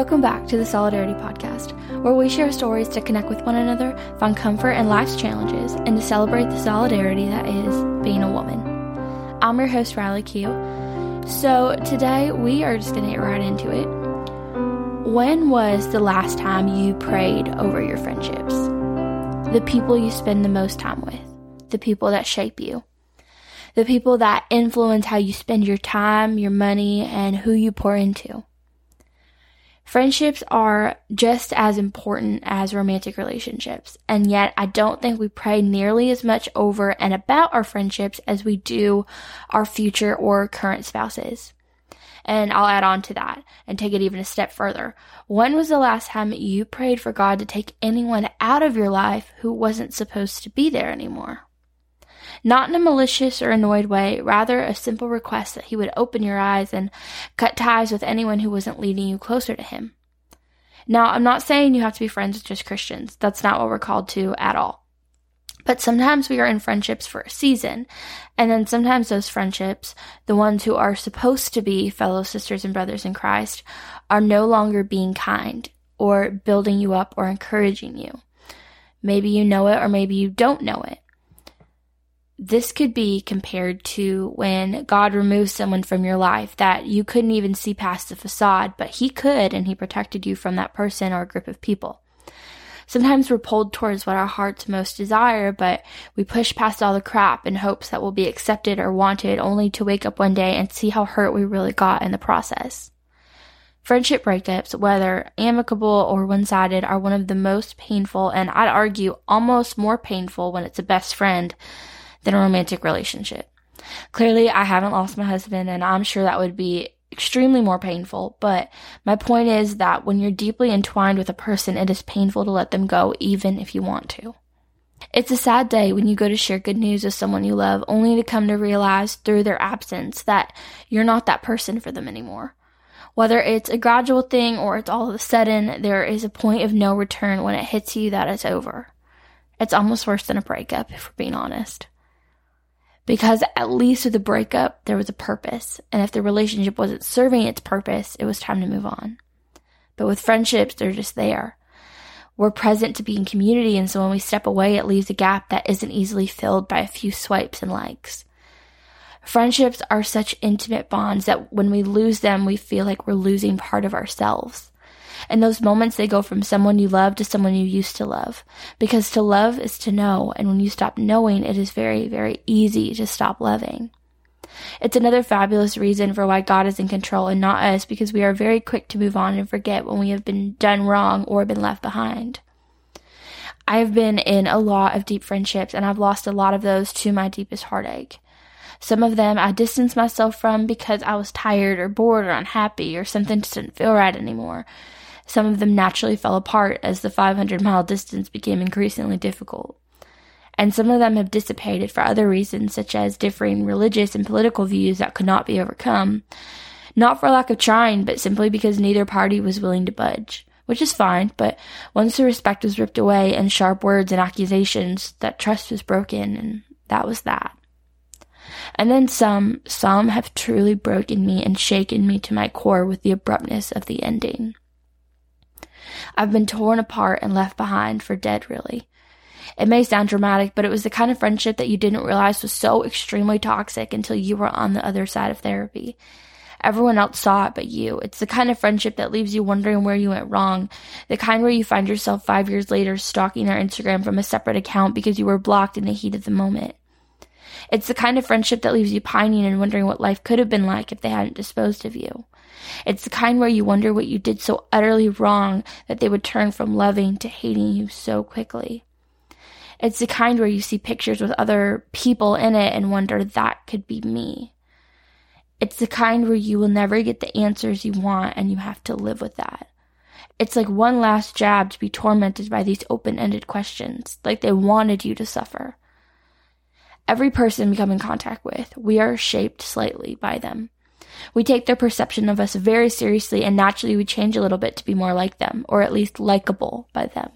Welcome back to the Solidarity Podcast, where we share stories to connect with one another, find comfort in life's challenges, and to celebrate the solidarity that is being a woman. I'm your host, Riley Q. So today we are just going to get right into it. When was the last time you prayed over your friendships? The people you spend the most time with, the people that shape you, the people that influence how you spend your time, your money, and who you pour into. Friendships are just as important as romantic relationships, and yet I don't think we pray nearly as much over and about our friendships as we do our future or current spouses. And I'll add on to that and take it even a step further. When was the last time you prayed for God to take anyone out of your life who wasn't supposed to be there anymore? Not in a malicious or annoyed way, rather a simple request that he would open your eyes and cut ties with anyone who wasn't leading you closer to him. Now, I'm not saying you have to be friends with just Christians. That's not what we're called to at all. But sometimes we are in friendships for a season, and then sometimes those friendships, the ones who are supposed to be fellow sisters and brothers in Christ, are no longer being kind or building you up or encouraging you. Maybe you know it or maybe you don't know it. This could be compared to when God removes someone from your life that you couldn't even see past the facade, but He could and He protected you from that person or group of people. Sometimes we're pulled towards what our hearts most desire, but we push past all the crap in hopes that we'll be accepted or wanted only to wake up one day and see how hurt we really got in the process. Friendship breakups, whether amicable or one sided, are one of the most painful and I'd argue almost more painful when it's a best friend than a romantic relationship. Clearly, I haven't lost my husband, and I'm sure that would be extremely more painful. But my point is that when you're deeply entwined with a person, it is painful to let them go, even if you want to. It's a sad day when you go to share good news with someone you love, only to come to realize through their absence that you're not that person for them anymore. Whether it's a gradual thing or it's all of a sudden, there is a point of no return when it hits you that it's over. It's almost worse than a breakup, if we're being honest because at least with the breakup, there was a purpose. And if the relationship wasn't serving its purpose, it was time to move on. But with friendships, they're just there. We're present to be in community, and so when we step away, it leaves a gap that isn't easily filled by a few swipes and likes. Friendships are such intimate bonds that when we lose them, we feel like we're losing part of ourselves. In those moments, they go from someone you love to someone you used to love. Because to love is to know, and when you stop knowing, it is very, very easy to stop loving. It's another fabulous reason for why God is in control and not us, because we are very quick to move on and forget when we have been done wrong or been left behind. I've been in a lot of deep friendships, and I've lost a lot of those to my deepest heartache. Some of them I distanced myself from because I was tired or bored or unhappy or something just didn't feel right anymore. Some of them naturally fell apart as the 500 mile distance became increasingly difficult. And some of them have dissipated for other reasons, such as differing religious and political views that could not be overcome. Not for lack of trying, but simply because neither party was willing to budge. Which is fine, but once the respect was ripped away and sharp words and accusations, that trust was broken, and that was that. And then some, some have truly broken me and shaken me to my core with the abruptness of the ending. I've been torn apart and left behind for dead, really. It may sound dramatic, but it was the kind of friendship that you didn't realize was so extremely toxic until you were on the other side of therapy. Everyone else saw it but you. It's the kind of friendship that leaves you wondering where you went wrong. The kind where you find yourself five years later stalking their Instagram from a separate account because you were blocked in the heat of the moment. It's the kind of friendship that leaves you pining and wondering what life could have been like if they hadn't disposed of you. It's the kind where you wonder what you did so utterly wrong that they would turn from loving to hating you so quickly. It's the kind where you see pictures with other people in it and wonder that could be me. It's the kind where you will never get the answers you want and you have to live with that. It's like one last jab to be tormented by these open ended questions, like they wanted you to suffer. Every person we come in contact with, we are shaped slightly by them. We take their perception of us very seriously and naturally we change a little bit to be more like them, or at least likable by them.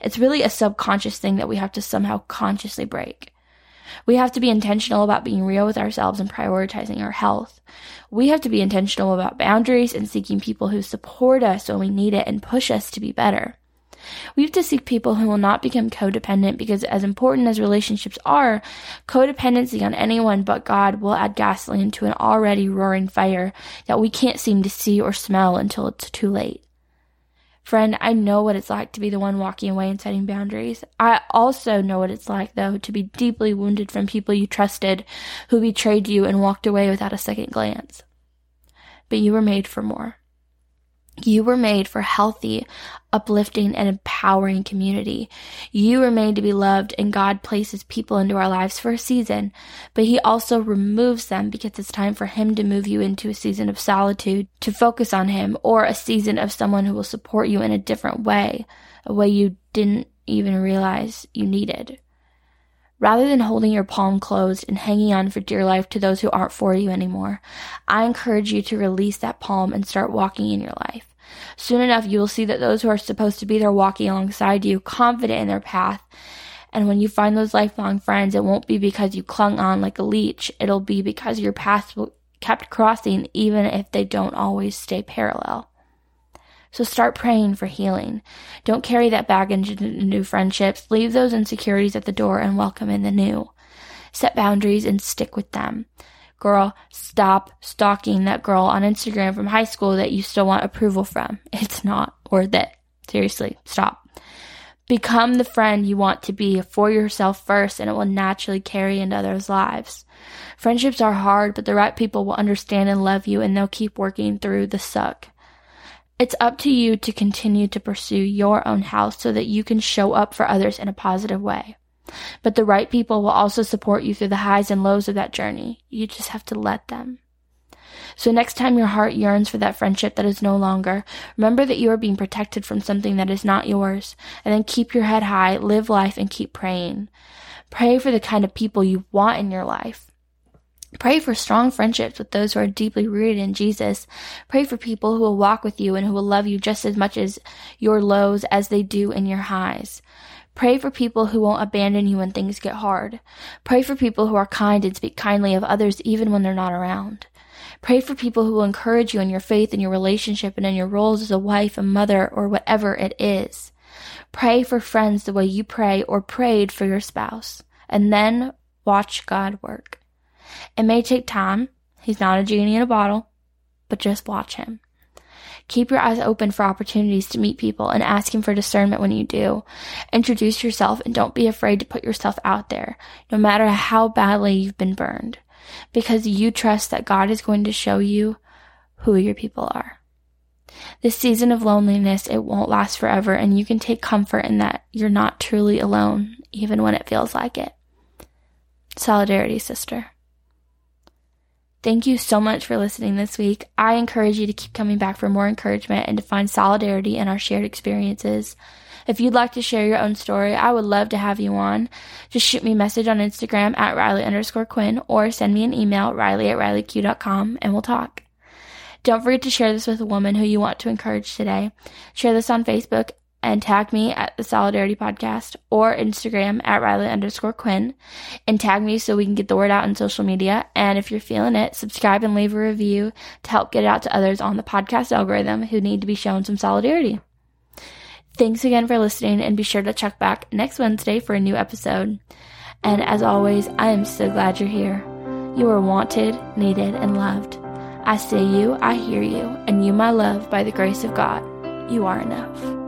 It's really a subconscious thing that we have to somehow consciously break. We have to be intentional about being real with ourselves and prioritizing our health. We have to be intentional about boundaries and seeking people who support us when we need it and push us to be better. We have to seek people who will not become codependent because, as important as relationships are, codependency on anyone but God will add gasoline to an already roaring fire that we can't seem to see or smell until it's too late. Friend, I know what it's like to be the one walking away and setting boundaries. I also know what it's like, though, to be deeply wounded from people you trusted who betrayed you and walked away without a second glance. But you were made for more. You were made for healthy, uplifting, and empowering community. You were made to be loved, and God places people into our lives for a season, but He also removes them because it's time for Him to move you into a season of solitude to focus on Him, or a season of someone who will support you in a different way, a way you didn't even realize you needed. Rather than holding your palm closed and hanging on for dear life to those who aren't for you anymore, I encourage you to release that palm and start walking in your life. Soon enough, you will see that those who are supposed to be there walking alongside you, confident in their path. And when you find those lifelong friends, it won't be because you clung on like a leech. It'll be because your paths kept crossing, even if they don't always stay parallel. So start praying for healing. Don't carry that baggage into new friendships. Leave those insecurities at the door and welcome in the new. Set boundaries and stick with them. Girl, stop stalking that girl on Instagram from high school that you still want approval from. It's not worth it. Seriously, stop. Become the friend you want to be for yourself first, and it will naturally carry into others' lives. Friendships are hard, but the right people will understand and love you, and they'll keep working through the suck. It's up to you to continue to pursue your own house so that you can show up for others in a positive way. But the right people will also support you through the highs and lows of that journey. You just have to let them. So next time your heart yearns for that friendship that is no longer, remember that you are being protected from something that is not yours. And then keep your head high, live life, and keep praying. Pray for the kind of people you want in your life. Pray for strong friendships with those who are deeply rooted in Jesus. Pray for people who will walk with you and who will love you just as much as your lows as they do in your highs. Pray for people who won't abandon you when things get hard. Pray for people who are kind and speak kindly of others even when they're not around. Pray for people who will encourage you in your faith, in your relationship, and in your roles as a wife, a mother, or whatever it is. Pray for friends the way you pray or prayed for your spouse. And then watch God work. It may take time. He's not a genie in a bottle, but just watch him. Keep your eyes open for opportunities to meet people and ask for discernment when you do. Introduce yourself and don't be afraid to put yourself out there, no matter how badly you've been burned, because you trust that God is going to show you who your people are. This season of loneliness, it won't last forever, and you can take comfort in that you're not truly alone, even when it feels like it. Solidarity, sister. Thank you so much for listening this week. I encourage you to keep coming back for more encouragement and to find solidarity in our shared experiences. If you'd like to share your own story, I would love to have you on. Just shoot me a message on Instagram at Riley underscore Quin or send me an email, riley at rileyq.com, and we'll talk. Don't forget to share this with a woman who you want to encourage today. Share this on Facebook and tag me at the Solidarity Podcast or Instagram at Riley underscore Quin and tag me so we can get the word out on social media. And if you're feeling it, subscribe and leave a review to help get it out to others on the podcast algorithm who need to be shown some solidarity. Thanks again for listening and be sure to check back next Wednesday for a new episode. And as always, I am so glad you're here. You are wanted, needed, and loved. I see you, I hear you, and you, my love, by the grace of God, you are enough.